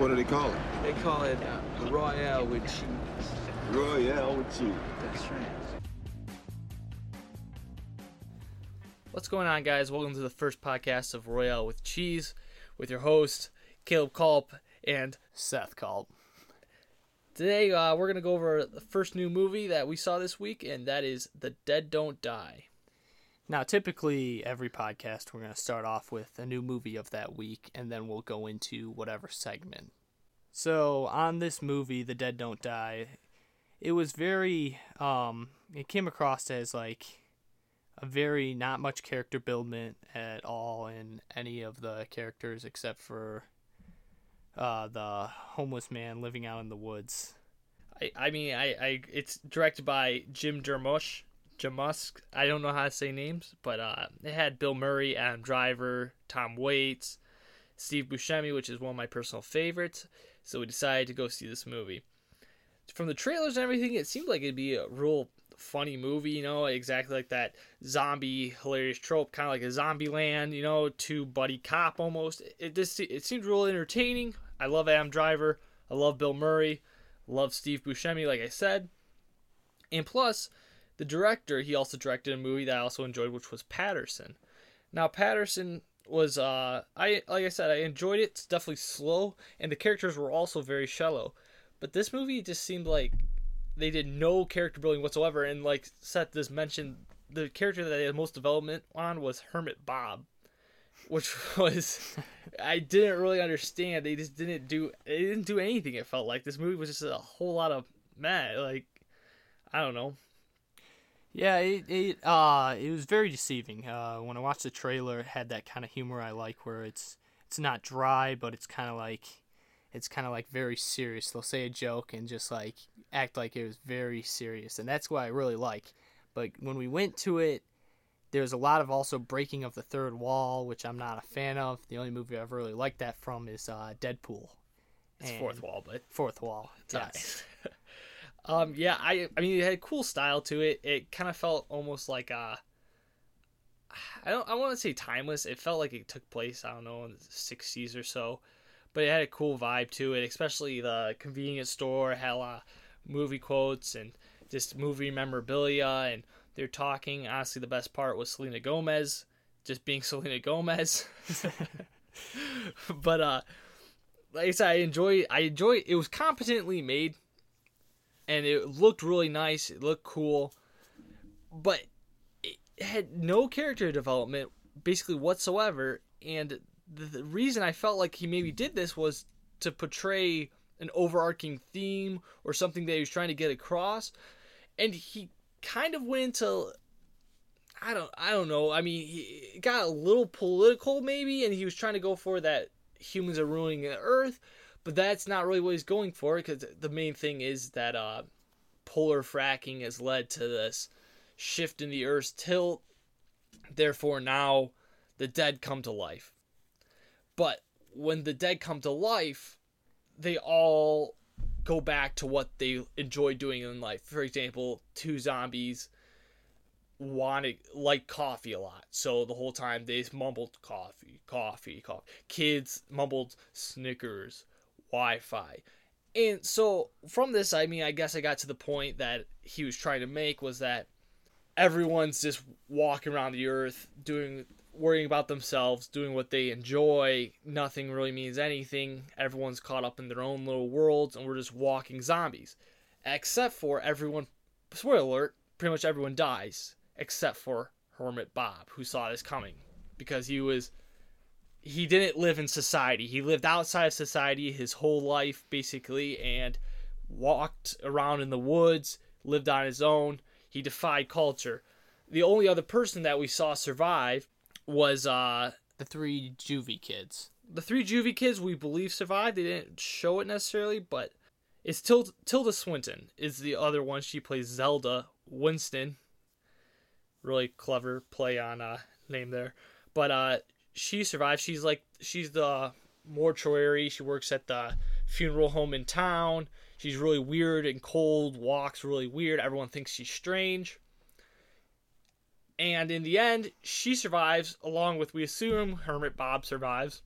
what do they call it? They call it uh, Royale with cheese. Royale with cheese. That's right. What's going on, guys? Welcome to the first podcast of Royale with Cheese with your host, Caleb Culp and Seth Culp. Today, uh, we're going to go over the first new movie that we saw this week, and that is The Dead Don't Die. Now, typically, every podcast, we're going to start off with a new movie of that week, and then we'll go into whatever segment. So, on this movie, The Dead Don't Die, it was very, um, it came across as like a very not much character buildment at all in any of the characters except for uh, the homeless man living out in the woods. I, I mean, I, I it's directed by Jim Jarmusch. Jamusk. I don't know how to say names, but uh, it had Bill Murray, Adam Driver, Tom Waits, Steve Buscemi, which is one of my personal favorites. So we decided to go see this movie. From the trailers and everything, it seemed like it'd be a real funny movie, you know, exactly like that zombie hilarious trope, kind of like a zombie land, you know, to buddy cop almost. It just it seemed real entertaining. I love Adam Driver. I love Bill Murray. Love Steve Buscemi, like I said. And plus, the director, he also directed a movie that I also enjoyed, which was Paterson. Now, Paterson was, uh, I like I said, I enjoyed it. It's definitely slow, and the characters were also very shallow. But this movie just seemed like they did no character building whatsoever. And like Seth just mentioned, the character that they had most development on was Hermit Bob, which was I didn't really understand. They just didn't do they didn't do anything. It felt like this movie was just a whole lot of meh. Like I don't know. Yeah, it it uh it was very deceiving. Uh, when I watched the trailer, it had that kind of humor I like, where it's it's not dry, but it's kind of like it's kind of like very serious. They'll say a joke and just like act like it was very serious, and that's what I really like. But when we went to it, there's a lot of also breaking of the third wall, which I'm not a fan of. The only movie I've really liked that from is uh, Deadpool. It's And- fourth wall, but Fourth wall. Yes. Yes. Um, yeah, I I mean it had a cool style to it. It kind of felt almost like uh I don't I want to say timeless. It felt like it took place, I don't know, in the 60s or so. But it had a cool vibe to it, especially the convenience store had a lot of movie quotes and just movie memorabilia and they're talking. Honestly, the best part was Selena Gomez just being Selena Gomez. but uh like I said, I enjoy. I enjoy. It was competently made, and it looked really nice. It looked cool, but it had no character development basically whatsoever. And the, the reason I felt like he maybe did this was to portray an overarching theme or something that he was trying to get across, and he kind of went into I don't I don't know. I mean, he got a little political maybe, and he was trying to go for that humans are ruining the earth, but that's not really what he's going for because the main thing is that uh, polar fracking has led to this shift in the Earth's tilt. Therefore, now the dead come to life. But when the dead come to life, they all go back to what they enjoy doing in life. For example, two zombies wanted like coffee a lot. So the whole time they mumbled coffee, coffee, coffee. Kids mumbled Snickers, Wi-Fi. And so from this, I mean, I guess I got to the point that he was trying to make was that everyone's just walking around the earth doing worrying about themselves, doing what they enjoy. Nothing really means anything. Everyone's caught up in their own little worlds and we're just walking zombies. Except for everyone spoiler alert, pretty much everyone dies except for Hermit Bob, who saw this coming because he was he didn't live in society. He lived outside of society his whole life basically and walked around in the woods, lived on his own. He defied culture. The only other person that we saw survive was uh The three juvie kids. the three juvie kids we believe survived. They didn't show it necessarily, but it's Tilda, Tilda Swinton is the other one. She plays Zelda Winston. Really clever play on uh name there, but uh she survives. She's like she's the mortuary. She works at the funeral home in town. She's really weird and cold. Walks really weird. Everyone thinks she's strange. And in the end, she survives, along with, we assume, Hermit Bob survives.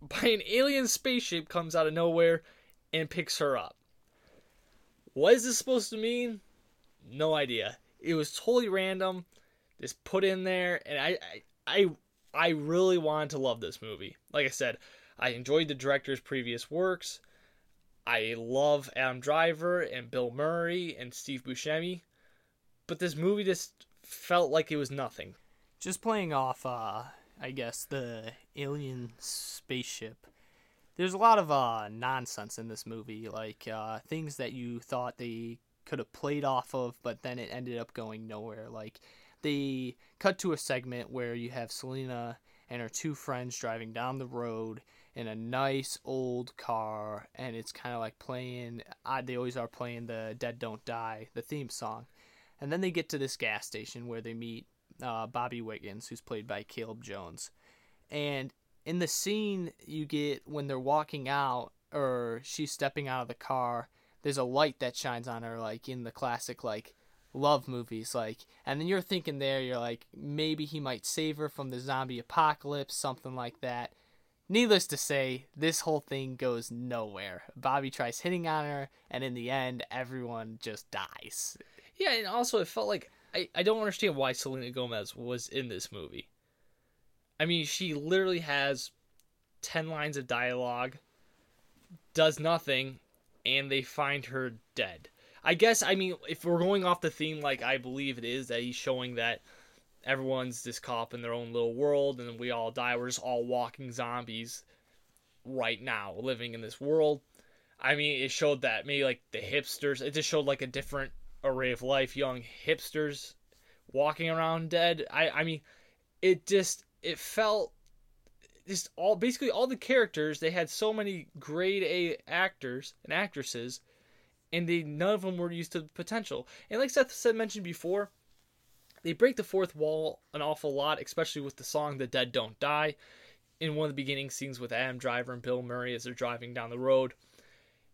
by an alien spaceship comes out of nowhere and picks her up. What is this supposed to mean? No idea. It was totally random, just put in there, and I, I, I, I really wanted to love this movie. Like I said, I enjoyed the director's previous works. I love Adam Driver and Bill Murray and Steve Buscemi, but this movie just felt like it was nothing. Just playing off, uh, I guess the alien spaceship. There's a lot of uh, nonsense in this movie, like uh, things that you thought they could have played off of, but then it ended up going nowhere. Like they cut to a segment where you have Selena and her two friends driving down the road in a nice old car, and it's kind of like playing. They always are playing the "Dead Don't Die" the theme song, and then they get to this gas station where they meet uh, Bobby Wiggins, who's played by Caleb Jones, and in the scene you get when they're walking out or she's stepping out of the car there's a light that shines on her like in the classic like love movies like and then you're thinking there you're like maybe he might save her from the zombie apocalypse something like that needless to say this whole thing goes nowhere bobby tries hitting on her and in the end everyone just dies Yeah, and also it felt like I, I don't understand why Selena Gomez was in this movie. I mean, she literally has 10 lines of dialogue, does nothing, and they find her dead. I guess, I mean, if we're going off the theme like I believe it is, that he's showing that everyone's just cop in their own little world and we all die, we're just all walking zombies right now, living in this world. I mean, it showed that maybe like the hipsters, it just showed like a different array of life, young hipsters walking around dead. I, I mean, it just, it felt just all basically all the characters they had so many grade A actors and actresses and they none of them were used to potential. And like Seth said mentioned before, they break the fourth wall an awful lot, especially with the song "The Dead Don't Die." In one of the beginning scenes with Adam Driver and Bill Murray as they're driving down the road,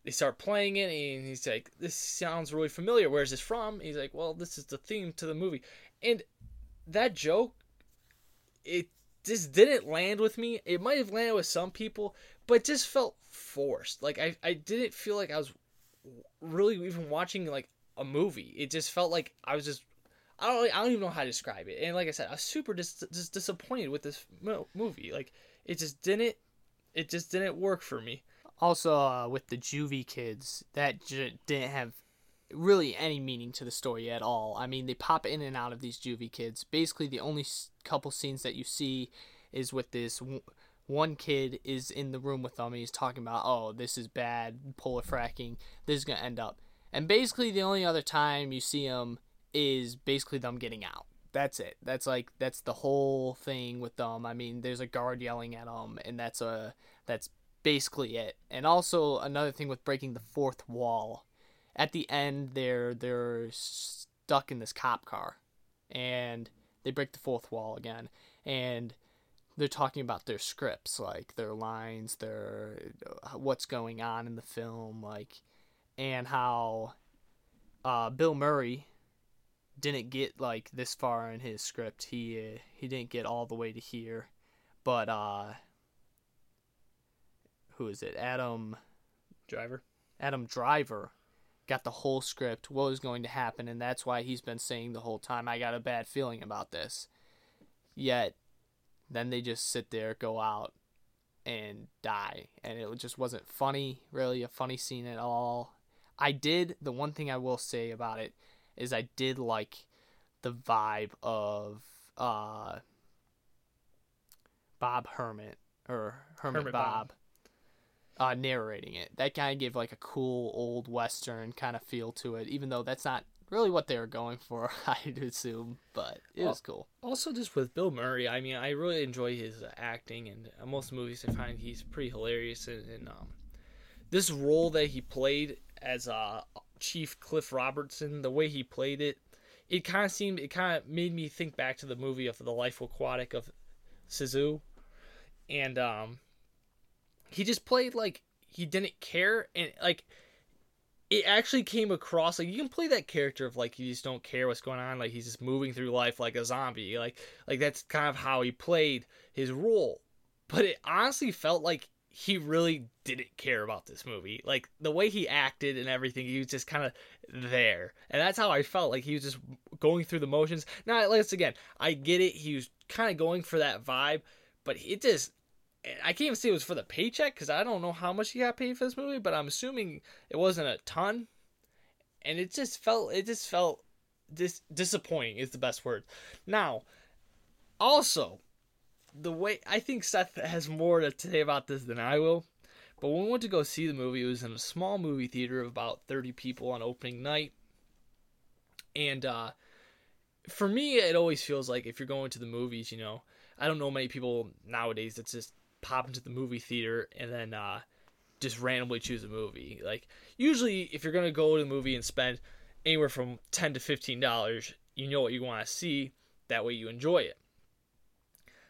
they start playing it, and he's like, "This sounds really familiar. Where's this from?" He's like, "Well, this is the theme to the movie," and that joke, it just didn't land with me. It might have landed with some people, but it just felt forced. Like I, I didn't feel like I was really even watching like a movie. It just felt like I was just I don't I don't even know how to describe it. And like I said, I was super dis- just disappointed with this mo- movie. Like it just didn't it just didn't work for me. Also, uh, with the juvie kids, that j- didn't have really any meaning to the story at all. I mean, they pop in and out of these juvie kids. Basically, the only couple scenes that you see is with this one kid is in the room with them and he's talking about, oh, this is bad, polar fracking, this is going to end up. And basically, the only other time you see them is basically them getting out. That's it. That's like that's the whole thing with them. I mean, there's a guard yelling at them, and that's a that's basically it. And also another thing with breaking the fourth wall. At the end, they're they're stuck in this cop car, and they break the fourth wall again, and they're talking about their scripts, like their lines, their what's going on in the film, like, and how uh, Bill Murray didn't get like this far in his script. He uh, he didn't get all the way to here, but uh, who is it? Adam Driver. Adam Driver got the whole script, what was going to happen, and that's why he's been saying the whole time, I got a bad feeling about this. Yet, then they just sit there, go out, and die. And it just wasn't funny, really a funny scene at all. I did, the one thing I will say about it is I did like the vibe of uh, Bob Hermit, or Hermit, Hermit Bob uh, narrating it. That kind of gave like a cool old western kind of feel to it, even though that's not really what they were going for, I'd assume. But it was cool. Also, just with Bill Murray, I mean, I really enjoy his uh, acting, and most movies I find he's pretty hilarious. And, and um, this role that he played as uh, Chief Cliff Robertson, the way he played it, it kind of seemed, it kind of made me think back to the movie of The Life Aquatic of Zissou, and um, he just played like he didn't care, and like it actually came across like you can play that character of like you just don't care what's going on like he's just moving through life like a zombie like like that's kind of how he played his role but it honestly felt like he really didn't care about this movie. Like the way he acted and everything, he was just kind of there, and that's how I felt. Like he was just going through the motions. Now, let's again, I get it. He was kind of going for that vibe, but it just. I can't even say it was for the paycheck because I don't know how much he got paid for this movie, but I'm assuming it wasn't a ton. And it just felt, it just felt dis- disappointing is the best word. Now, also, the way I think Seth has more to say about this than I will. But when we went to go see the movie, it was in a small movie theater of about 30 people on opening night. And uh, for me, it always feels like if you're going to the movies, you know, I don't know many people nowadays that just pop into the movie theater and then uh, just randomly choose a movie. Like, usually, if you're to go to the movie and spend anywhere from 10 to $15, you know what you want to see. That way, you enjoy it.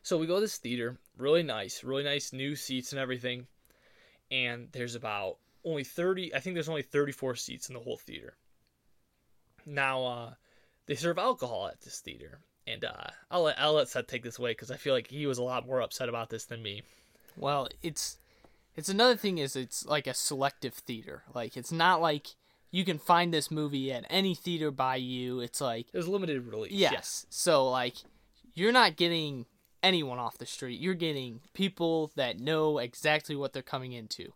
So we go to this theater, really nice, really nice new seats and everything. And there's about only 30, I think there's only 34 seats in the whole theater. Now, uh, they serve alcohol at this theater. And uh, I'll, let, I'll let Seth take this away because I feel like he was a lot more upset about this than me. Well, it's it's another thing is it's like a selective theater. Like it's not like you can find this movie at any theater by you. It's like was limited release. yes. yes. So like you're not getting anyone off the street. You're getting people that know exactly what they're coming into.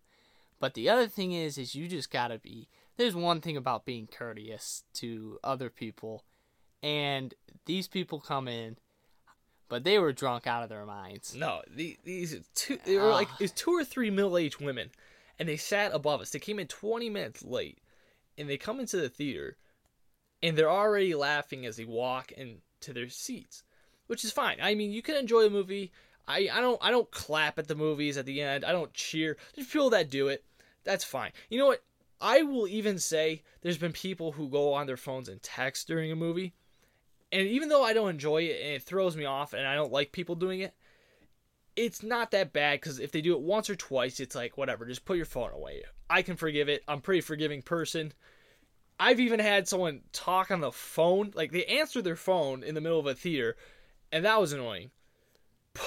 But the other thing is is you just got to be there's one thing about being courteous to other people and these people come in but they were drunk out of their minds. No, the, these two they were like it's two or three middle aged women, and they sat above us. They came in twenty minutes late, and they come into the theater, and they're already laughing as they walk into their seats, which is fine. I mean, you can enjoy a movie. I, I don't I don't clap at the movies at the end. I don't cheer. There's people that do it. That's fine. You know what? I will even say there's been people who go on their phones and text during a movie. And even though I don't enjoy it and it throws me off and I don't like people doing it, it's not that bad because if they do it once or twice, it's like, whatever, just put your phone away. I can forgive it. I'm a pretty forgiving person. I've even had someone talk on the phone, like they answered their phone in the middle of a theater, and that was annoying.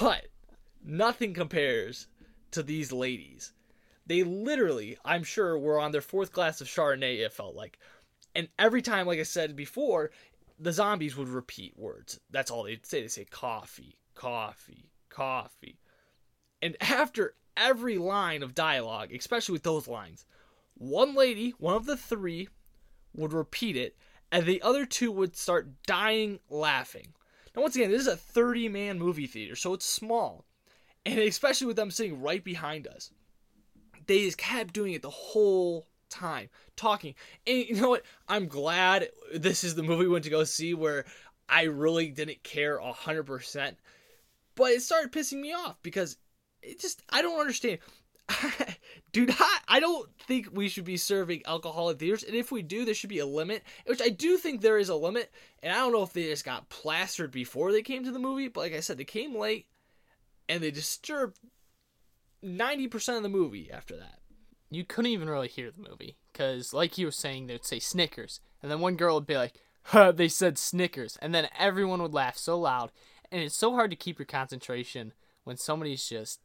But nothing compares to these ladies. They literally, I'm sure, were on their fourth glass of Chardonnay, it felt like. And every time, like I said before, the zombies would repeat words. That's all they'd say. They say coffee, coffee, coffee. And after every line of dialogue, especially with those lines, one lady, one of the three, would repeat it, and the other two would start dying laughing. Now, once again, this is a 30 man movie theater, so it's small. And especially with them sitting right behind us, they just kept doing it the whole time, talking. And you know what? I'm glad this is the movie we went to go see where I really didn't care 100%. But it started pissing me off because it just, I don't understand. do not, I don't think we should be serving alcohol in theaters. And if we do, there should be a limit, which I do think there is a limit. And I don't know if they just got plastered before they came to the movie, but like I said, they came late and they disturbed 90% of the movie after that. You couldn't even really hear the movie because, like you were saying, they'd say Snickers, and then one girl would be like, huh, "They said Snickers," and then everyone would laugh so loud, and it's so hard to keep your concentration when somebody's just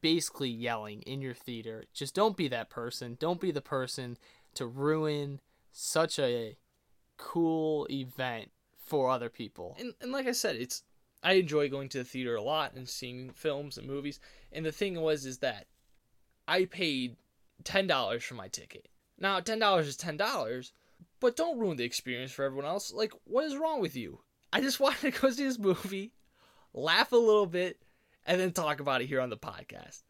basically yelling in your theater. Just don't be that person. Don't be the person to ruin such a cool event for other people. and, and like I said, it's I enjoy going to the theater a lot and seeing films and movies. And the thing was is that I paid ten dollars for my ticket. Now ten dollars is ten dollars, but don't ruin the experience for everyone else. Like, what is wrong with you? I just wanted to go see this movie, laugh a little bit, and then talk about it here on the podcast.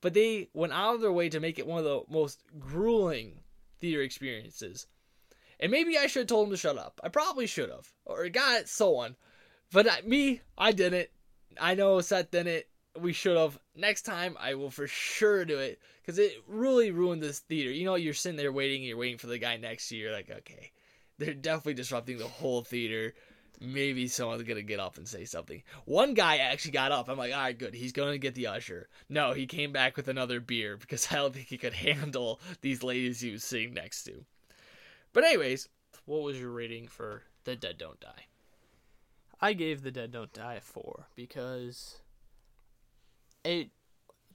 But they went out of their way to make it one of the most grueling theater experiences. And maybe I should have told him to shut up. I probably should have, or got it, so on. But I, me, I didn't. I know Seth didn't. We should have. Next time, I will for sure do it because it really ruined this theater. You know, you're sitting there waiting, you're waiting for the guy next to you. You're like, okay, they're definitely disrupting the whole theater. Maybe someone's gonna get up and say something. One guy actually got up. I'm like, all right, good. He's gonna get the usher. No, he came back with another beer because I don't think he could handle these ladies he was sitting next to. But anyways, what was your rating for The Dead Don't Die? I gave The Dead Don't Die a four because it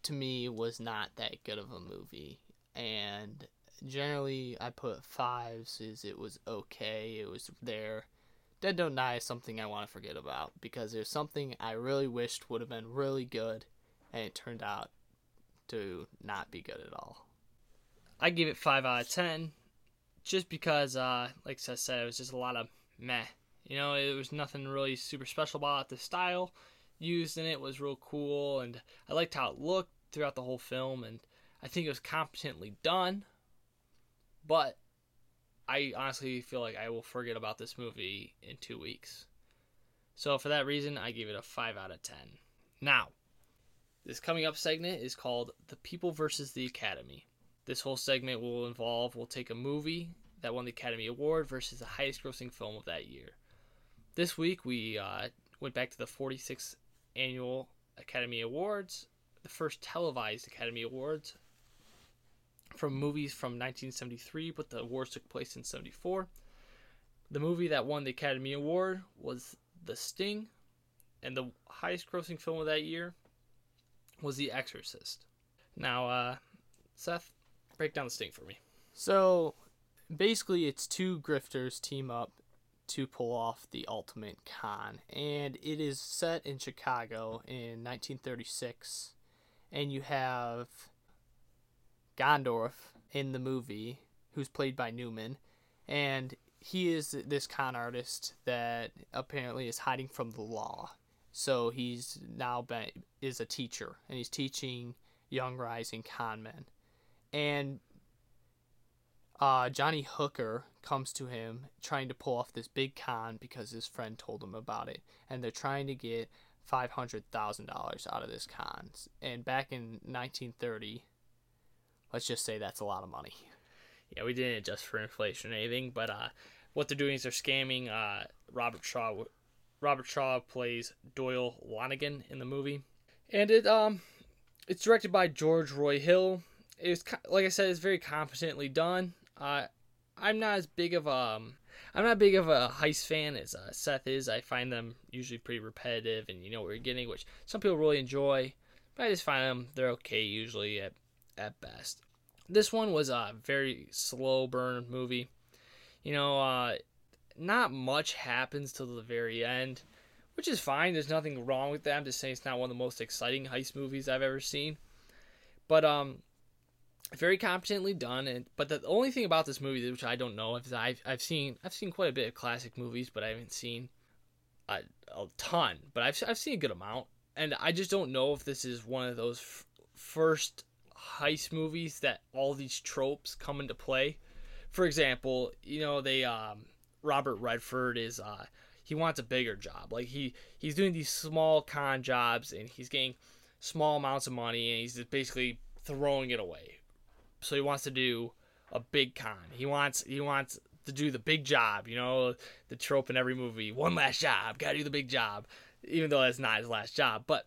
to me was not that good of a movie, and generally I put fives. Is it was okay. It was there. Dead Don't Die is something I want to forget about because there's something I really wished would have been really good, and it turned out to not be good at all. I give it five out of ten, just because, uh, like I said, it was just a lot of meh. You know, it was nothing really super special about. The style used in it was real cool, and I liked how it looked throughout the whole film, and I think it was competently done. But I honestly feel like I will forget about this movie in two weeks. So for that reason, I give it a five out of ten. Now, this coming up segment is called "The People versus the Academy." This whole segment will involve we'll take a movie that won the Academy Award versus the highest grossing film of that year. This week we uh, went back to the 46th annual Academy Awards, the first televised Academy Awards from movies from 1973, but the awards took place in 74. The movie that won the Academy Award was The Sting, and the highest grossing film of that year was The Exorcist. Now, uh, Seth, break down The Sting for me. So basically, it's two grifters team up to pull off the ultimate con, and it is set in Chicago in 1936, and you have Gondorff in the movie, who's played by Newman, and he is this con artist that apparently is hiding from the law. So he's now been, is a teacher, and he's teaching young rising con men, and uh, Johnny Hooker comes to him trying to pull off this big con because his friend told him about it, and they're trying to get five hundred thousand dollars out of this con. And back in 1930, let's just say that's a lot of money. Yeah, we didn't adjust for inflation or anything, but uh, what they're doing is they're scamming uh, Robert Shaw. Robert Shaw plays Doyle Lonnegan in the movie, and it um, it's directed by George Roy Hill. It's like I said, it's very competently done. Uh, I'm not as big of a um, I'm not big of a heist fan as uh, Seth is. I find them usually pretty repetitive, and you know what you're getting, which some people really enjoy. But I just find them they're okay usually at at best. This one was a very slow burn movie. You know, uh, not much happens till the very end, which is fine. There's nothing wrong with that. I'm just saying it's not one of the most exciting heist movies I've ever seen. But um, very competently done. And but the only thing about this movie, which I don't know, is I've I've seen I've seen quite a bit of classic movies, but I haven't seen a, a ton. But I've I've seen a good amount, and I just don't know if this is one of those f- first heist movies that all these tropes come into play. For example, you know they um, Robert Redford is uh, he wants a bigger job. Like he he's doing these small con jobs and he's getting small amounts of money and he's just basically throwing it away. So he wants to do a big con. He wants he wants to do the big job. You know the trope in every movie: one last job, gotta do the big job. Even though that's not his last job, but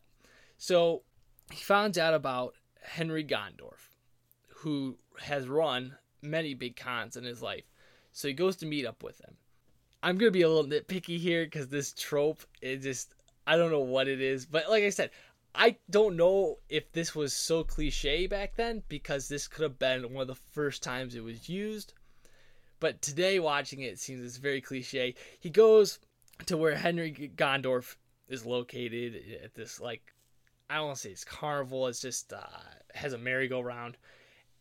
so he finds out about Henry Gondorff, who has run many big cons in his life. So he goes to meet up with him. I'm gonna be a little nitpicky here because this trope is just I don't know what it is, but like I said, I don't know if this was so cliche back then because this could have been one of the first times it was used. But today, watching it, it seems it's very cliche. He goes to where Henry Gondorff is located at this like I don't want to say it's carnival. It's just uh, has a merry-go-round,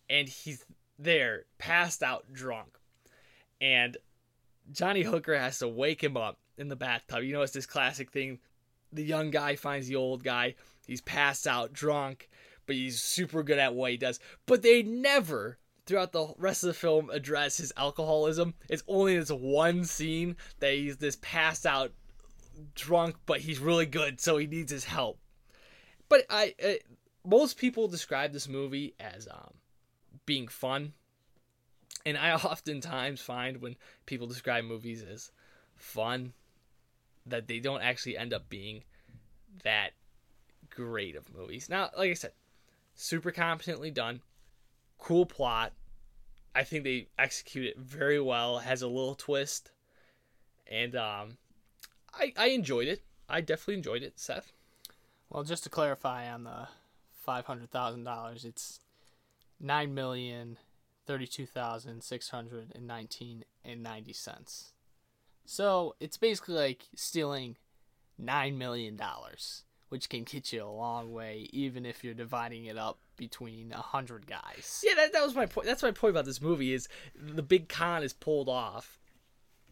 and he's there, passed out, drunk, and Johnny Hooker has to wake him up in the bathtub. You know, it's this classic thing. The young guy finds the old guy. He's passed out, drunk, but he's super good at what he does. But they never, throughout the rest of the film, address his alcoholism. It's only this one scene that he's this passed out, drunk, but he's really good, so he needs his help. But I, uh, most people describe this movie as um, being fun, and I oftentimes find when people describe movies as fun that they don't actually end up being that great of movies. Now, like I said, super competently done, cool plot. I think they execute it very well. Has a little twist, and um, I I enjoyed it. I definitely enjoyed it, Seth. Well, just to clarify on the five hundred thousand dollars. It's nine million thirty-two thousand six hundred and nineteen and ninety cents. So it's basically like stealing nine million dollars, which can get you a long way, even if you're dividing it up between a hundred guys. Yeah, that, that was my point. That's my point about this movie is the big con is pulled off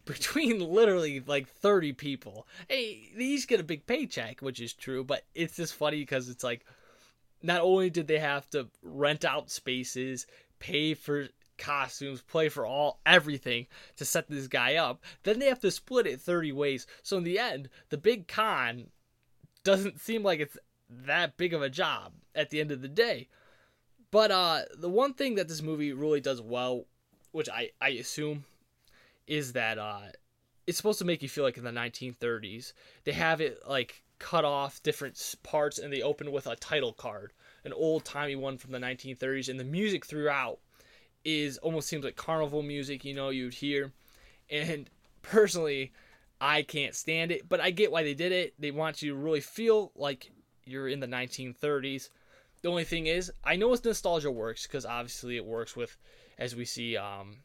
between literally like 30 people. Hey, they each get a big paycheck, which is true, but it's just funny because it's like not only did they have to rent out spaces, pay for costumes, play for all everything to set this guy up, then they have to split it 30 ways. So in the end, the big con doesn't seem like it's that big of a job at the end of the day. But uh the one thing that this movie really does well, which I I assume is that uh it's supposed to make you feel like in the 1930s. They have it like cut off different parts and they open with a title card, an old-timey one from the 1930s and the music throughout is almost seems like carnival music, you know, you'd hear. And personally, I can't stand it, but I get why they did it. They want you to really feel like you're in the 1930s. The only thing is, I know it's nostalgia works because obviously it works with, as we see, um,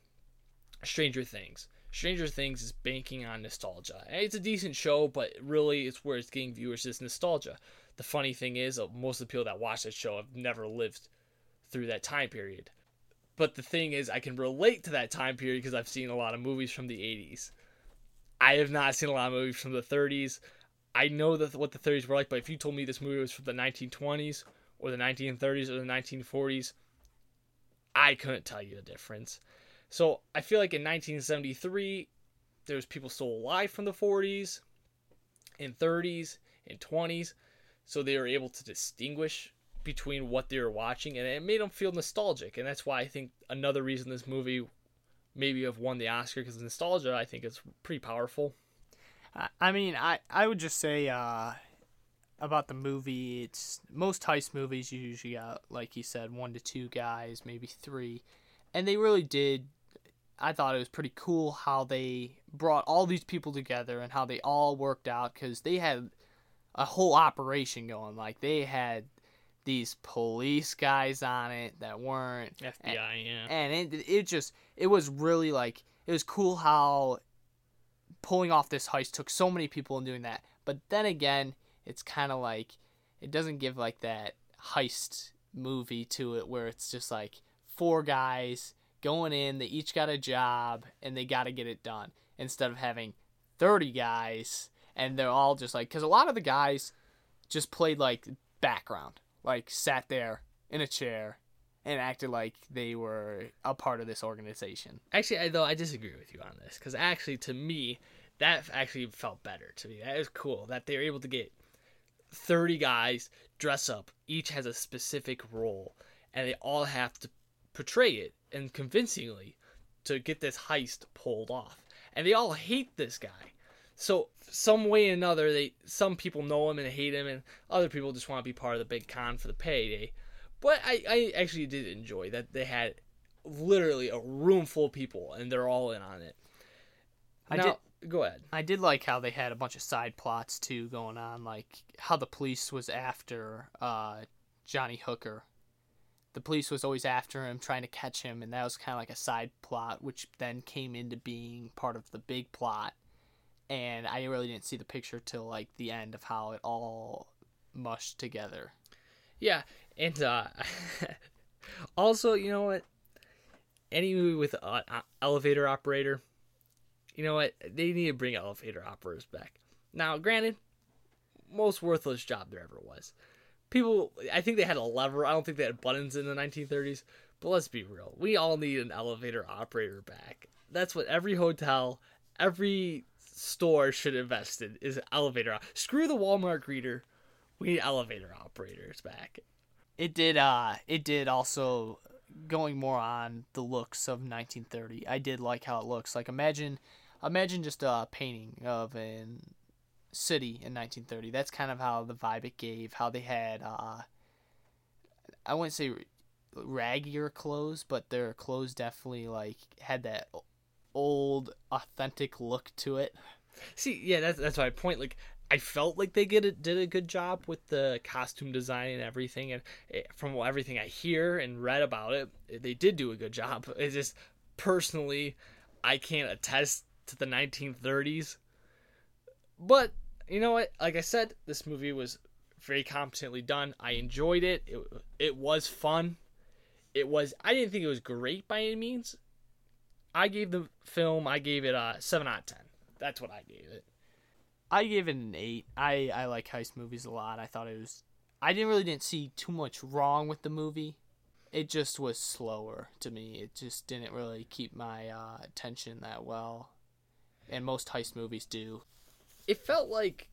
Stranger Things. Stranger Things is banking on nostalgia. It's a decent show, but really it's where it's getting viewers is nostalgia. The funny thing is, uh, most of the people that watch that show have never lived through that time period. But the thing is, I can relate to that time period because I've seen a lot of movies from the 80s. I have not seen a lot of movies from the 30s. I know that what the 30s were like, but if you told me this movie was from the 1920s or the 1930s or the 1940s, I couldn't tell you the difference. So I feel like in 1973, there was people still alive from the 40s, and 30s, and 20s, so they were able to distinguish between what they were watching, and it made them feel nostalgic. And that's why I think another reason this movie maybe have won the Oscar because nostalgia I think is pretty powerful. I- mean, I I would just say uh, about the movie. It's most heist movies you usually got, like you said, one to two guys, maybe three, and they really did. I thought it was pretty cool how they brought all these people together and how they all worked out because they had a whole operation going. Like they had these police guys on it that weren't FBI, yeah. and it it just it was really like it was cool how pulling off this heist took so many people and doing that. But then again, it's kind of like it doesn't give like that heist movie to it where it's just like four guys going in, they each got a job and they got to get it done instead of having 30 guys and they're all just like cuz a lot of the guys just played like background, like sat there in a chair and acted like they were a part of this organization. Actually, I, though I disagree with you on this because actually, to me, that actually felt better to me. That was cool that they were able to get thirty guys dress up. Each has a specific role, and they all have to portray it and convincingly to get this heist pulled off. And they all hate this guy. So some way or another, they some people know him and hate him, and other people just want to be part of the big con for the payday. But I, I actually did enjoy that they had literally a room full of people and they're all in on it. I now, go ahead. I did like how they had a bunch of side plots too going on, like how the police was after uh, Johnny Hooker. The police was always after him, trying to catch him, and that was kind of like a side plot, which then came into being part of the big plot. And I really didn't see the picture till like the end of how it all mushed together. Yeah, and uh, also, you know what? Any movie with an elevator operator, you know what? They need to bring elevator operators back. Now, granted, most worthless job there ever was. People, I think they had a lever. I don't think they had buttons in the 1930s. But let's be real. We all need an elevator operator back. That's what every hotel, every store should invest in is elevator. Screw the Walmart greeter. We need elevator operators back. It did. Uh, it did also going more on the looks of 1930. I did like how it looks. Like imagine, imagine just a painting of an city in 1930. That's kind of how the vibe it gave. How they had. Uh, I wouldn't say raggier clothes, but their clothes definitely like had that old authentic look to it. See, yeah, that's that's my point. Like, I felt like they did a, did a good job with the costume design and everything, and it, from everything I hear and read about it, eh, they did do a good job. It's just personally, I can't attest to the 1930s, but you know what? Like I said, this movie was very competently done. I enjoyed it. It it was fun. It was. I didn't think it was great by any means. I gave the film. I gave it a seven out of ten. That's what I gave it. I gave it an eight. I I like heist movies a lot. I thought it was. I didn't really didn't see too much wrong with the movie. It just was slower to me. It just didn't really keep my uh, attention that well, and most heist movies do. It felt like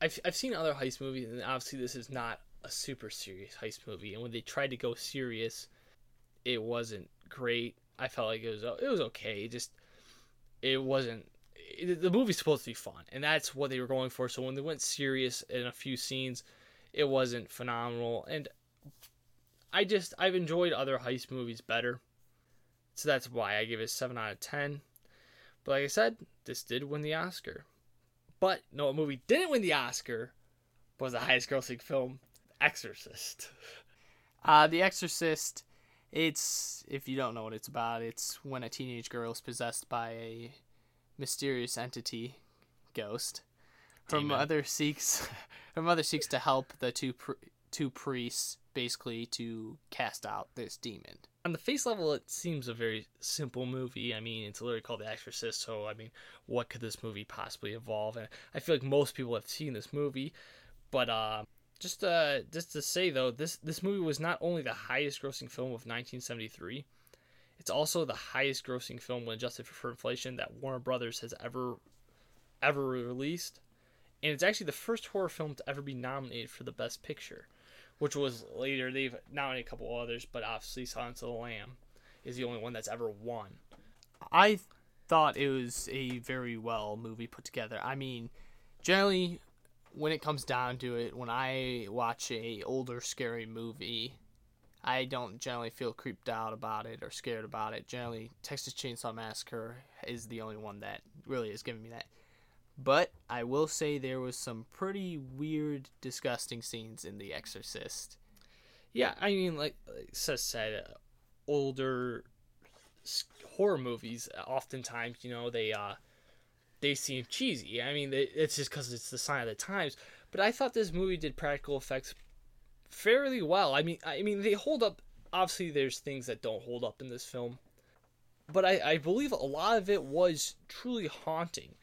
I've I've seen other heist movies, and obviously this is not a super serious heist movie. And when they tried to go serious, it wasn't great. I felt like it was it was okay. It just it wasn't the movie's supposed to be fun, and that's what they were going for. So when they went serious in a few scenes, it wasn't phenomenal. And I just I've enjoyed other heist movies better, so that's why I give it seven out of ten. But like I said, this did win the Oscar. But no, a movie didn't win the Oscar was the highest grossing film, Exorcist. Uh, the Exorcist. It's if you don't know what it's about, it's when a teenage girl is possessed by a mysterious entity, ghost. Her Demon. mother seeks her mother seeks to help the two pr- two priests basically to cast out this demon. On the face level, it seems a very simple movie. I mean, it's literally called The Exorcist, so I mean, what could this movie possibly evolve? And I feel like most people have seen this movie, but uh, just uh, just to say though, this this movie was not only the highest grossing film of 1973, it's also the highest grossing film when adjusted for inflation that Warner Brothers has ever ever released, and it's actually the first horror film to ever be nominated for the Best Picture, which was later they've nominated a couple others, but obviously Silence of the Lamb is the only one that's ever won. I thought it was a very well movie put together. I mean, generally when it comes down to it, when I watch a older scary movie, I don't generally feel creeped out about it or scared about it. Generally, Texas Chainsaw Massacre is the only one that really is giving me that. But I will say there was some pretty weird, disgusting scenes in The Exorcist. Yeah, I mean, like, like Seth said, uh, older horror movies, oftentimes, you know, they uh, they seem cheesy. I mean, it's just because it's the sign of the times. But I thought this movie did practical effects fairly well. I mean, I mean, they hold up. Obviously, there's things that don't hold up in this film, but I, I believe a lot of it was truly haunting.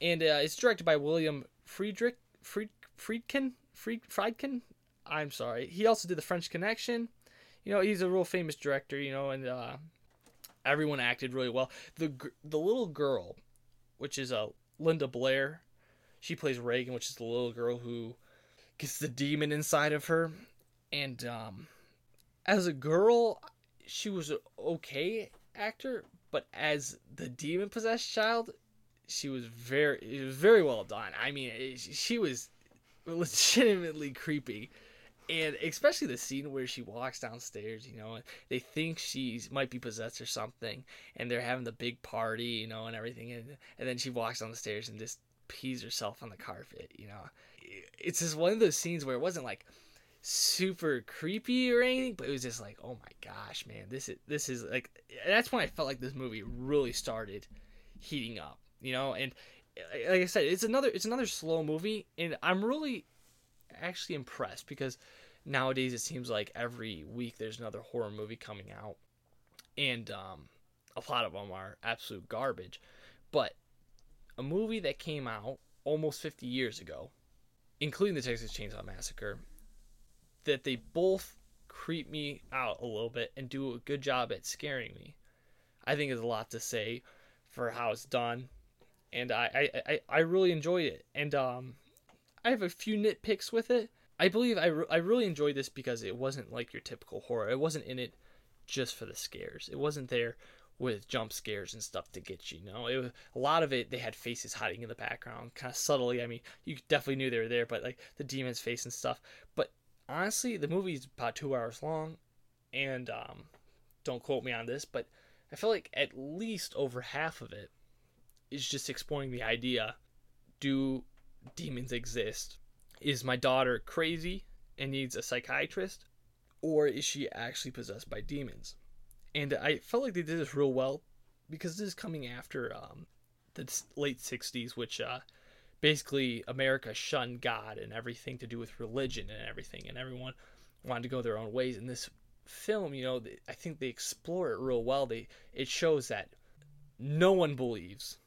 And uh, it's directed by William Friedrich Fried, Friedkin Fried, Friedkin. I'm sorry. He also did The French Connection. You know, he's a real famous director. You know, and uh, everyone acted really well. The the little girl, which is uh, Linda Blair, she plays Reagan, which is the little girl who gets the demon inside of her. And um, as a girl, she was an okay actor, but as the demon possessed child, she was very it was very well done. I mean, she was legitimately creepy. And especially the scene where she walks downstairs, you know, they think she might be possessed or something, and they're having the big party, you know, and everything, and and then she walks down the stairs and just pees herself on the carpet, you know. It's just one of those scenes where it wasn't like super creepy or anything, but it was just like, oh my gosh, man, this is this is like that's when I felt like this movie really started heating up, you know, and like I said, it's another it's another slow movie, and I'm really actually impressed because nowadays it seems like every week there's another horror movie coming out, and um, a lot of them are absolute garbage, but a movie that came out almost 50 years ago, including the Texas Chainsaw Massacre, that they both creep me out a little bit and do a good job at scaring me. I think is a lot to say for how it's done, and I I, I, I really enjoyed it. And um, I have a few nitpicks with it. I believe I, re- I really enjoyed this because it wasn't like your typical horror. It wasn't in it just for the scares. It wasn't there with jump scares and stuff to get you. You know, it was, a lot of it they had faces hiding in the background, kind of subtly. I mean, you definitely knew they were there, but like the demon's face and stuff. But honestly, the movie's about two hours long, and um, don't quote me on this, but I feel like at least over half of it is just exploring the idea: do demons exist. Is my daughter crazy and needs a psychiatrist, or is she actually possessed by demons? And I felt like they did this real well because this is coming after um, the late 60s, which uh, basically America shunned God and everything to do with religion and everything, and everyone wanted to go their own ways. And this film, you know, I think they explore it real well. They it shows that no one believes,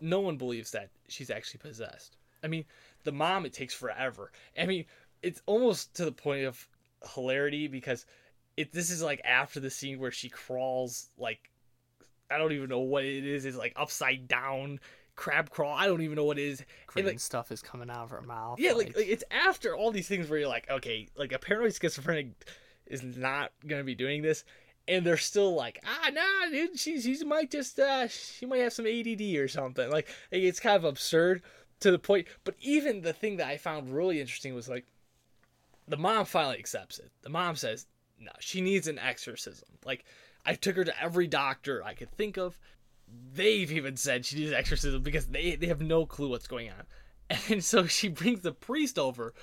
no one believes that she's actually possessed. I mean, the mom it takes forever. I mean, it's almost to the point of hilarity because it this is like after the scene where she crawls like I don't even know what it is. It's like upside down crab crawl. I don't even know what it is. And, Green like, stuff is coming out of her mouth. yeah, like, like it's after all these things where you're like, okay, like a paranoid schizophrenic is not gonna be doing this, and they're still like, ah, nah, dude, she she might just uh, she might have some ADD or something. Like, it's kind of absurd to the point. But even the thing that I found really interesting was like, the mom finally accepts it. The mom says, no, she needs an exorcism. Like, I took her to every doctor I could think of. They've even said she needs exorcism because they they have no clue what's going on. And so she brings the priest over,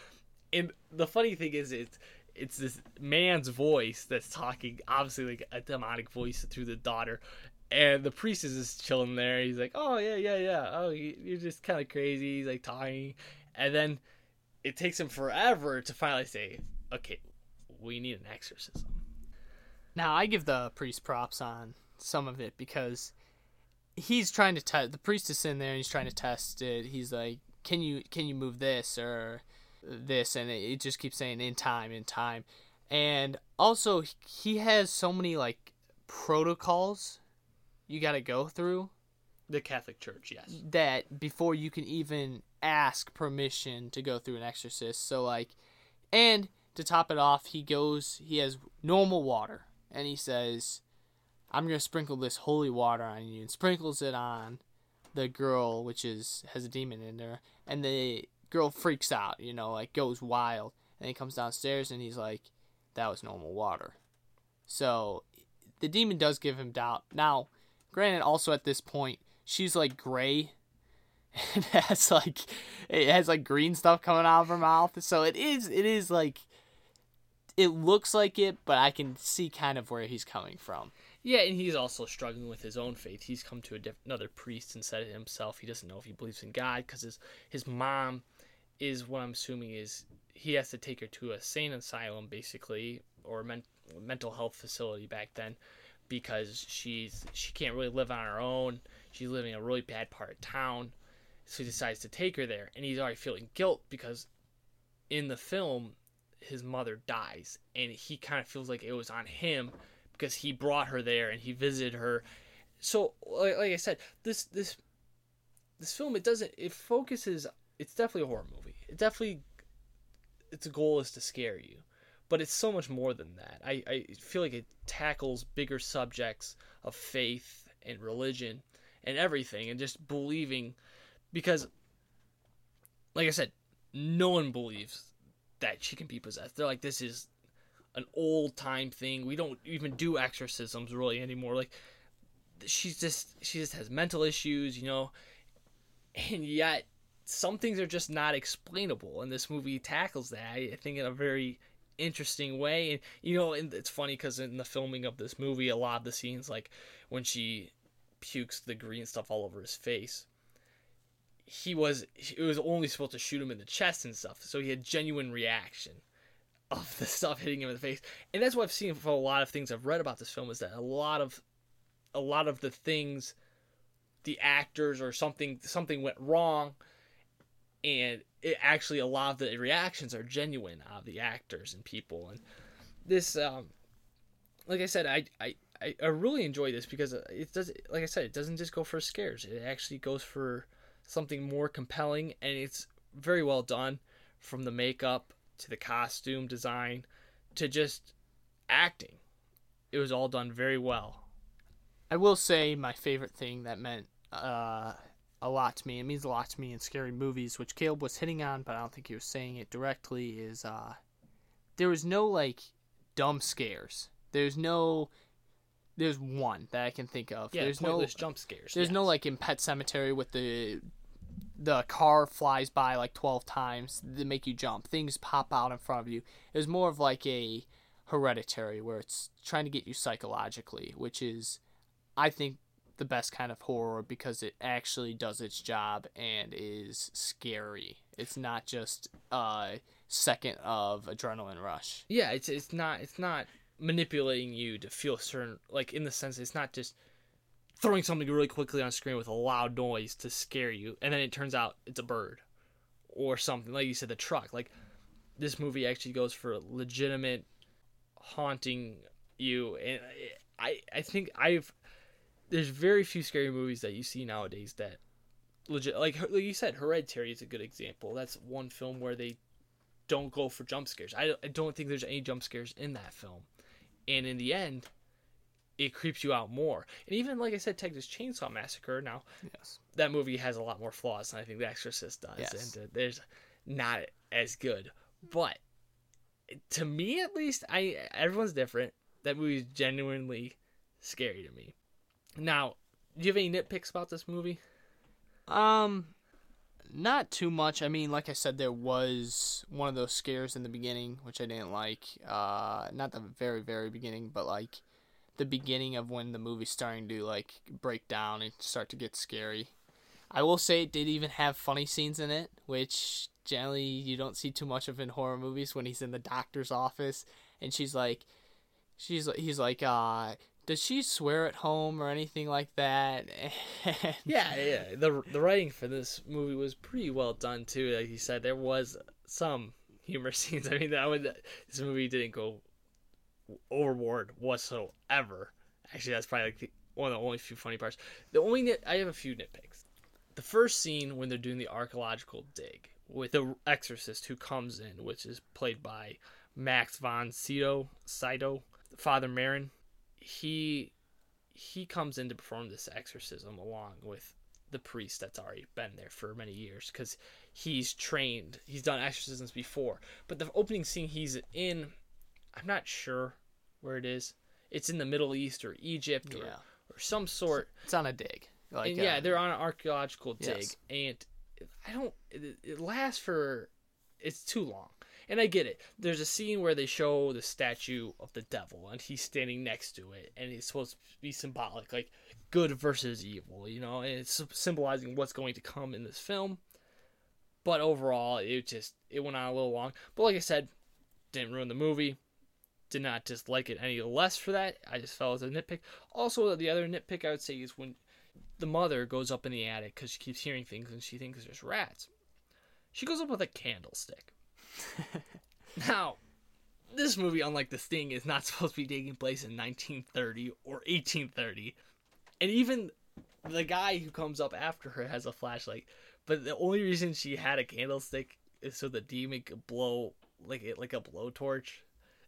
and the funny thing is, it's it's this man's voice that's talking, obviously like a demonic voice through the daughter, and the priest is just chilling there. He's like, "Oh yeah, yeah, yeah. Oh, you- you're just kind of crazy." He's like talking, and then it takes him forever to finally say, "Okay, we need an exorcism." Now I give the priest props on some of it because he's trying to test. The priest is sitting there and he's trying to test it. He's like, "Can you can you move this or this?" And it, it just keeps saying "in time, in time." And also, he has so many like protocols you got to go through The Catholic Church, yes. that before you can even ask permission to go through an exorcist. So like and to top it off, he goes he has normal water and he says, I'm gonna sprinkle this holy water on you and sprinkles it on the girl which is has a demon in her and the girl freaks out, you know, like goes wild and he comes downstairs and he's like, That was normal water. So the demon does give him doubt. Now, granted also at this point, she's like gray it has like it has like green stuff coming out of her mouth so it is it is like it looks like it but i can see kind of where he's coming from Yeah, and he's also struggling with his own faith. He's come to diff- another priest and said it himself. He doesn't know if he believes in God because his his mom is what I'm assuming is he has to take her to a sane asylum basically or men- mental health facility back then because she's she can't really live on her own. She's living in a really bad part of town. So he decides to take her there and he's already feeling guilt because in the film his mother dies and he kind of feels like it was on him because he brought her there and he visited her. So, like, like I said, this this this film it doesn't it focuses. It's definitely a horror movie. It definitely its goal is to scare you, but it's so much more than that. I I feel like it tackles bigger subjects of faith and religion and everything and just believing because like I said, no one believes that she can be possessed. They're like this is an old time thing. We don't even do exorcisms really anymore. Like she's just she just has mental issues, you know. And yet some things are just not explainable and this movie tackles that I think in a very interesting way and you know and it's funny cuz in the filming of this movie a lot of the scenes like when she pukes the green stuff all over his face he was it was only supposed to shoot him in the chest and stuff so he had genuine reaction of the stuff hitting him in the face. And that's what I've seen from a lot of things I've read about this film is that a lot of a lot of the things the actors or something something went wrong and it actually a lot of the reactions are genuine of the actors and people and this um like I said I I I really enjoy this because it does like I said it doesn't just go for scares it actually goes for something more compelling and it's very well done from the makeup to the costume design to just acting. It was all done very well. i will say my favorite thing that meant uh, a lot to me it means a lot to me in scary movies which caleb was hitting on but i don't think he was saying it directly is uh, there was no like dumb scares there's no there's one that i can think of Yeah, there's no pointless jump scares. There's no like in Pet Sematary with the the car flies by like 12 times to make you jump. Things pop out in front of you. It was more of like a hereditary where it's trying to get you psychologically, which is, I think, the best kind of horror because it actually does its job and is scary. It's not just a second of adrenaline rush. Yeah, it's it's not it's not manipulating you to feel certain like in the sense it's not just throwing something really quickly on screen with a loud noise to scare you and then it turns out it's a bird or something like you said the truck like this movie actually goes for legitimate haunting you and I I think I've there's very few scary movies that you see nowadays that legit like like you said Hereditary is a good example. That's one film where they don't go for jump scares. I, I don't think there's any jump scares in that film. And in the end it creeps you out more. And even like i said texas chainsaw massacre now Yes. that movie has a lot more flaws than i think the exorcist does. Yes. and uh, there's not as good. But to me at least i everyone's different. That movie is genuinely scary to me now do you have any nitpicks about this movie Um, not too much. I mean, like I said, there was one of those scares in the beginning, which I didn't like. Uh, not the very, very beginning, but like the beginning of when the movie's starting to like break down and start to get scary. I will say it did even have funny scenes in it, which generally you don't see too much of in horror movies. When he's in the doctor's office and she's like, she's he's like, uh, does she swear at home or anything like that? Yeah, yeah. The the writing for this movie was pretty well done too. Like you said, there was some humor scenes. I mean, that would this movie didn't go overboard whatsoever. Actually, that's probably like the, one of the only few funny parts. The only nit, I have a few nitpicks. The first scene when they're doing the archaeological dig with the exorcist who comes in, which is played by Max von Sydow, Sydow, Father Merrin. He he comes in to perform this exorcism along with the priest that's already been there for many years because he's trained he's done exorcisms before but the opening scene he's in i'm not sure where it is it's in the middle east or egypt or, Yeah. or some sort It's on a dig. Like and yeah uh, they're on an archaeological dig Yes. and i don't it, it lasts for it's too long and i get it. There's a scene where they show the statue of the devil and he's standing next to it and it's supposed to be symbolic like good versus evil you know and it's symbolizing what's going to come in this film. But overall it just it went on a little long. But like i said didn't ruin the movie. Did not dislike it any less for that. I just felt it was a nitpick. Also the other nitpick i would say is when the mother goes up in the attic because she keeps hearing things and she thinks there's rats. She goes up with a candlestick. now, this movie, unlike The Sting, is not supposed to be taking place in 1930 or 1830. And even the guy who comes up after her has a flashlight. But the only reason she had a candlestick is so the demon could blow like it like a blowtorch.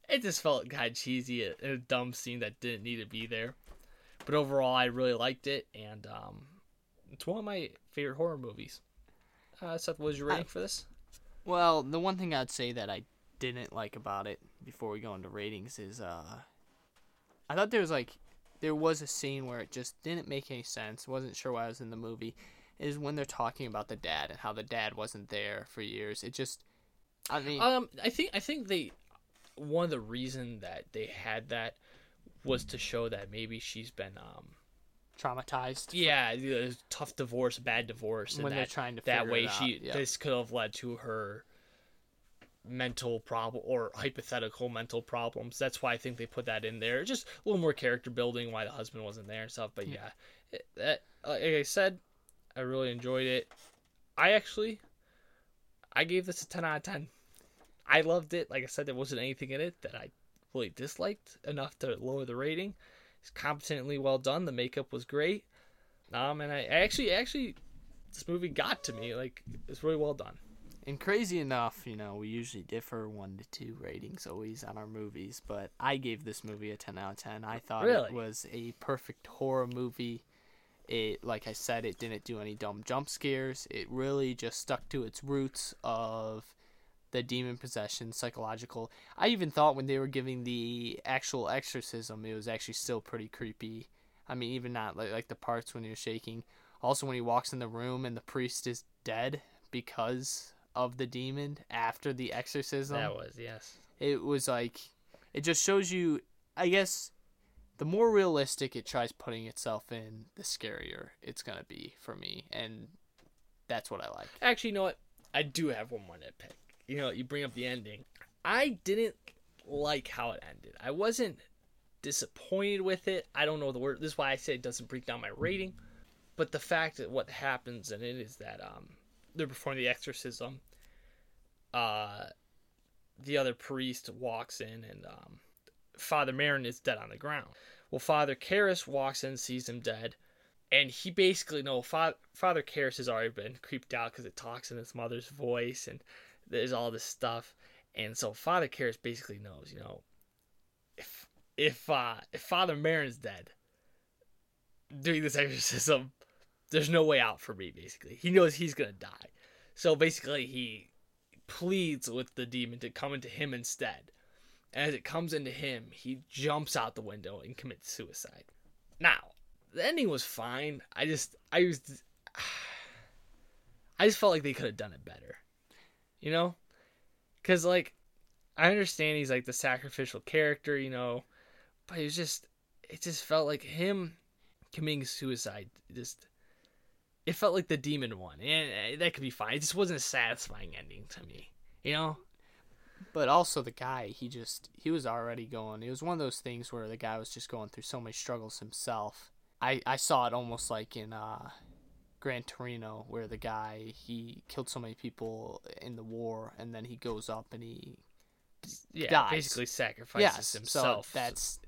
It just felt kind of cheesy, a, a dumb scene that didn't need to be there. But overall, I really liked it, and um, it's one of my favorite horror movies. Uh, Seth, what was your rating for this? Well, the one thing I'd say that I didn't like about it before we go into ratings is uh I thought there was like there was a scene where it just didn't make any sense. Wasn't sure why I was in the movie. Is when they're talking about the dad and how the dad wasn't there for years. It just I mean Um, I think I think they one of the reason that they had that was to show that maybe she's been um traumatized. yeah tough divorce, bad divorce, and When they're that, trying to that way she yeah. this could have led to her mental problem or hypothetical mental problems. That's why I think they put that in there. Just a little more character building why the husband wasn't there and stuff. But yeah, it, that like I said, I really enjoyed it. I actually, I gave this a ten out of ten. I loved it. Like I said, there wasn't anything in it that I really disliked enough to lower the rating. It's competently well done. The makeup was great. Um, and I actually, actually, this movie got to me. Like it's really well done. And crazy enough, you know, we usually differ one to two ratings always on our movies, but I gave this movie a 10 out of 10. I thought Really? it was a perfect horror movie. It, like I said, it didn't do any dumb jump scares. It really just stuck to its roots of the demon possession, psychological. I even thought when they were giving the actual exorcism, it was actually still pretty creepy. I mean, even not like, like the parts when he was shaking. Also, when he walks in the room and the priest is dead because of the demon after the exorcism. that was yes. it was like it just shows you i guess the more realistic it tries putting itself in the scarier it's gonna be for me and that's what i like Actually, you know what? I do have one more nitpick. You know, you bring up the ending. I didn't like how it ended. I wasn't disappointed with it. I don't know the word. This is why I say it doesn't break down my rating. But the fact that what happens in it is that um, they're performing the exorcism. Uh, the other priest walks in and um, Father Merrin is dead on the ground. Well, Father Karras walks in, sees him dead, and he basically no Father Karras has already been creeped out because it talks in his mother's voice and there's all this stuff, and so Father Karras basically knows, you know, if if uh, if Father Merrin's dead doing this exorcism, there's no way out for me. Basically, he knows he's gonna die, so basically he pleads with the demon to come into him instead. As it comes into him, he jumps out the window and commits suicide. Now, the ending was fine. I just, I was, I just felt like they could have done it better. You know? Because, like, I understand he's like the sacrificial character, you know, but it was just, it just felt like him committing suicide. Just, it felt like the demon one. And uh, that could be fine. It just wasn't a satisfying ending to me. You know? but also the guy he just he was already going it was one of those things where the guy was just going through so many struggles himself i i saw it almost like in uh gran torino where the guy he killed so many people in the war and then he goes up and he Yeah, Dies. basically sacrifices yes himself. so that's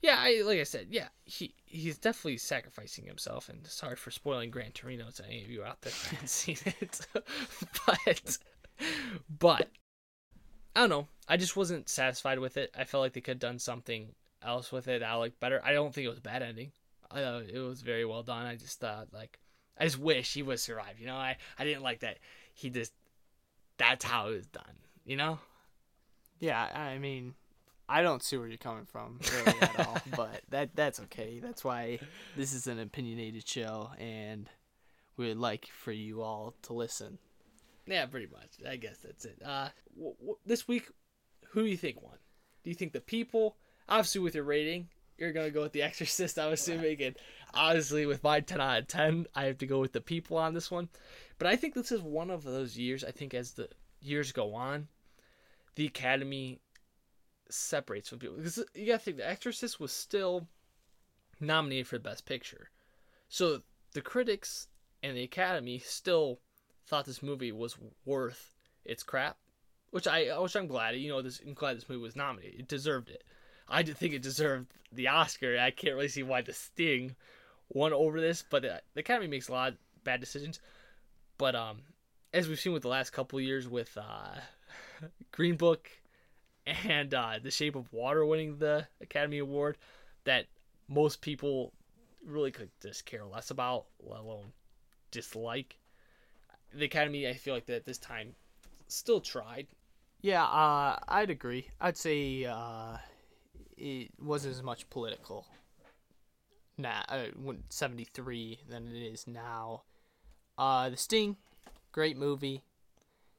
Yeah, I, like I said, yeah, he he's definitely sacrificing himself, and sorry for spoiling Gran Torino to any of you out there who haven't seen it, but but I don't know. I just wasn't satisfied with it. I felt like they could have done something else with it. I like better. I don't think it was a bad ending. I thought it was very well done. I just thought like I just wish he would survive. You know, I I didn't like that he just that's how it was done. You know. Yeah, I mean, I don't see where you're coming from really at all, but that that's okay. That's why this is an opinionated show, and we would like for you all to listen. Yeah, pretty much. I guess that's it. Uh, w- w- this week, who do you think won? Do you think the people? Obviously, with your rating, you're gonna go with The Exorcist. I'm assuming, and obviously, with my 10 out of 10, I have to go with the people on this one. But I think this is one of those years. I think as the years go on, the Academy separates from people because you gotta think The Exorcist was still nominated for the Best Picture, so the critics and the Academy still thought this movie was worth its crap, which I which I'm glad. You know, this I'm glad this movie was nominated. It deserved it. I did think it deserved the Oscar. I can't really see why The Sting won over this, but the Academy makes a lot of bad decisions. But um, as we've seen with the last couple years with uh, Green Book and uh, The Shape of Water winning the Academy Award, that most people really could just care less about, let alone dislike. The Academy, I feel like that this time still tried. Yeah, uh, I'd agree. I'd say uh, it wasn't as much political. Nah, uh, seventy three than it is now. Uh, The Sting, great movie.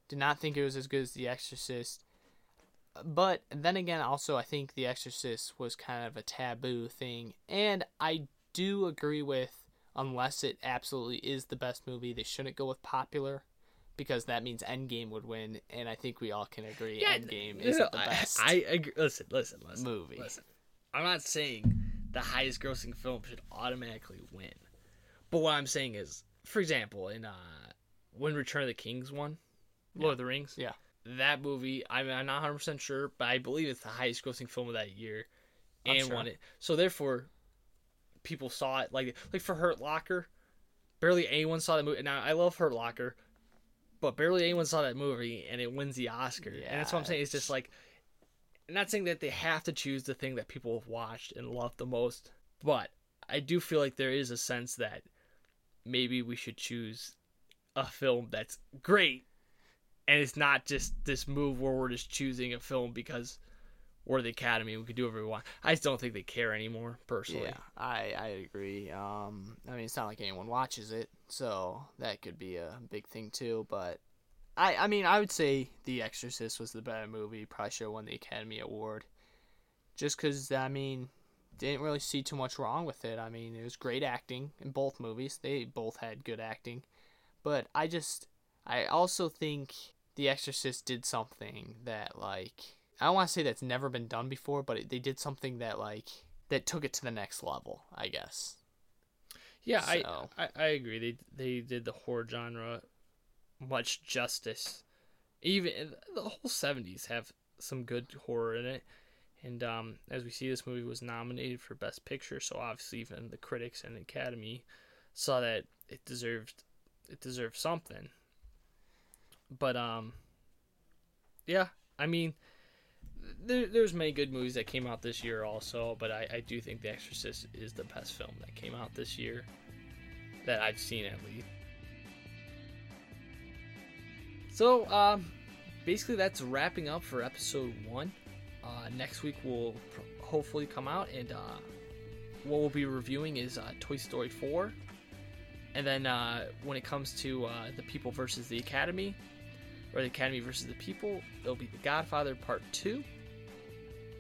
Did not think it was as good as The Exorcist. But then again, also I think The Exorcist was kind of a taboo thing, and I do agree with unless it absolutely is the best movie, they shouldn't go with popular because that means Endgame would win, and I think we all can agree Endgame isn't no, the I- best. I, agree. Listen, listen, listen. Movie. Listen. I'm not saying the highest grossing film should automatically win. But what I'm saying is, for example, in uh when Return of the Kings won, Lord of the Rings. Yeah. That movie, I'm, I'm not 100% sure, but I believe it's the highest grossing film of that year and sure. won it. So therefore, people saw it like like for Hurt Locker, barely anyone saw the movie. Now I love Hurt Locker, but barely anyone saw that movie, and it wins the Oscar. And that's what I'm saying. It's just like, I'm not saying that they have to choose the thing that people have watched and loved the most, but I do feel like there is a sense that maybe we should choose a film that's great, and it's not just this move where we're just choosing a film because or the Academy. We could do whatever we want. I just don't think they care anymore, personally. Yeah, I I agree. Um, I mean, it's not like anyone watches it, so that could be a big thing too. But I I mean, I would say The Exorcist was the better movie. Probably should have won the Academy Award. Just because I mean, didn't really see too much wrong with it. I mean, it was great acting in both movies. They both had good acting, but I just I also think The Exorcist did something that like I don't want to say that's never been done before, but it, they did something that like that took it to the next level. I guess. Yeah, So- I, I I agree. They they did the horror genre much justice. Even the whole seventies have some good horror in it, and um, as we see, this movie was nominated for Best Picture. So obviously, even the critics and the Academy saw that it deserved it deserved something. But um, yeah, I mean, there, there's many good movies that came out this year also, but I, I do think The Exorcist is the best film that came out this year that I've seen at least. So, um, basically that's wrapping up for episode one. Uh, next week will pr- hopefully come out, and uh, what we'll be reviewing is uh, Toy Story 4. And then uh, when it comes to uh, the People versus the Academy, or the Academy versus the People, it'll be The Godfather Part 2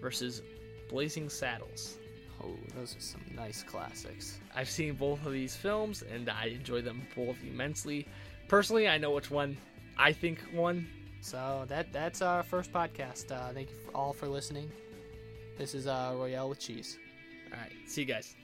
versus Blazing Saddles. Oh, those are some nice classics. I've seen both of these films and I enjoy them both immensely. Personally, I know which one I think won. So that that's our first podcast. Uh, thank you all for listening. This is uh, Royale with cheese. All right, see you guys.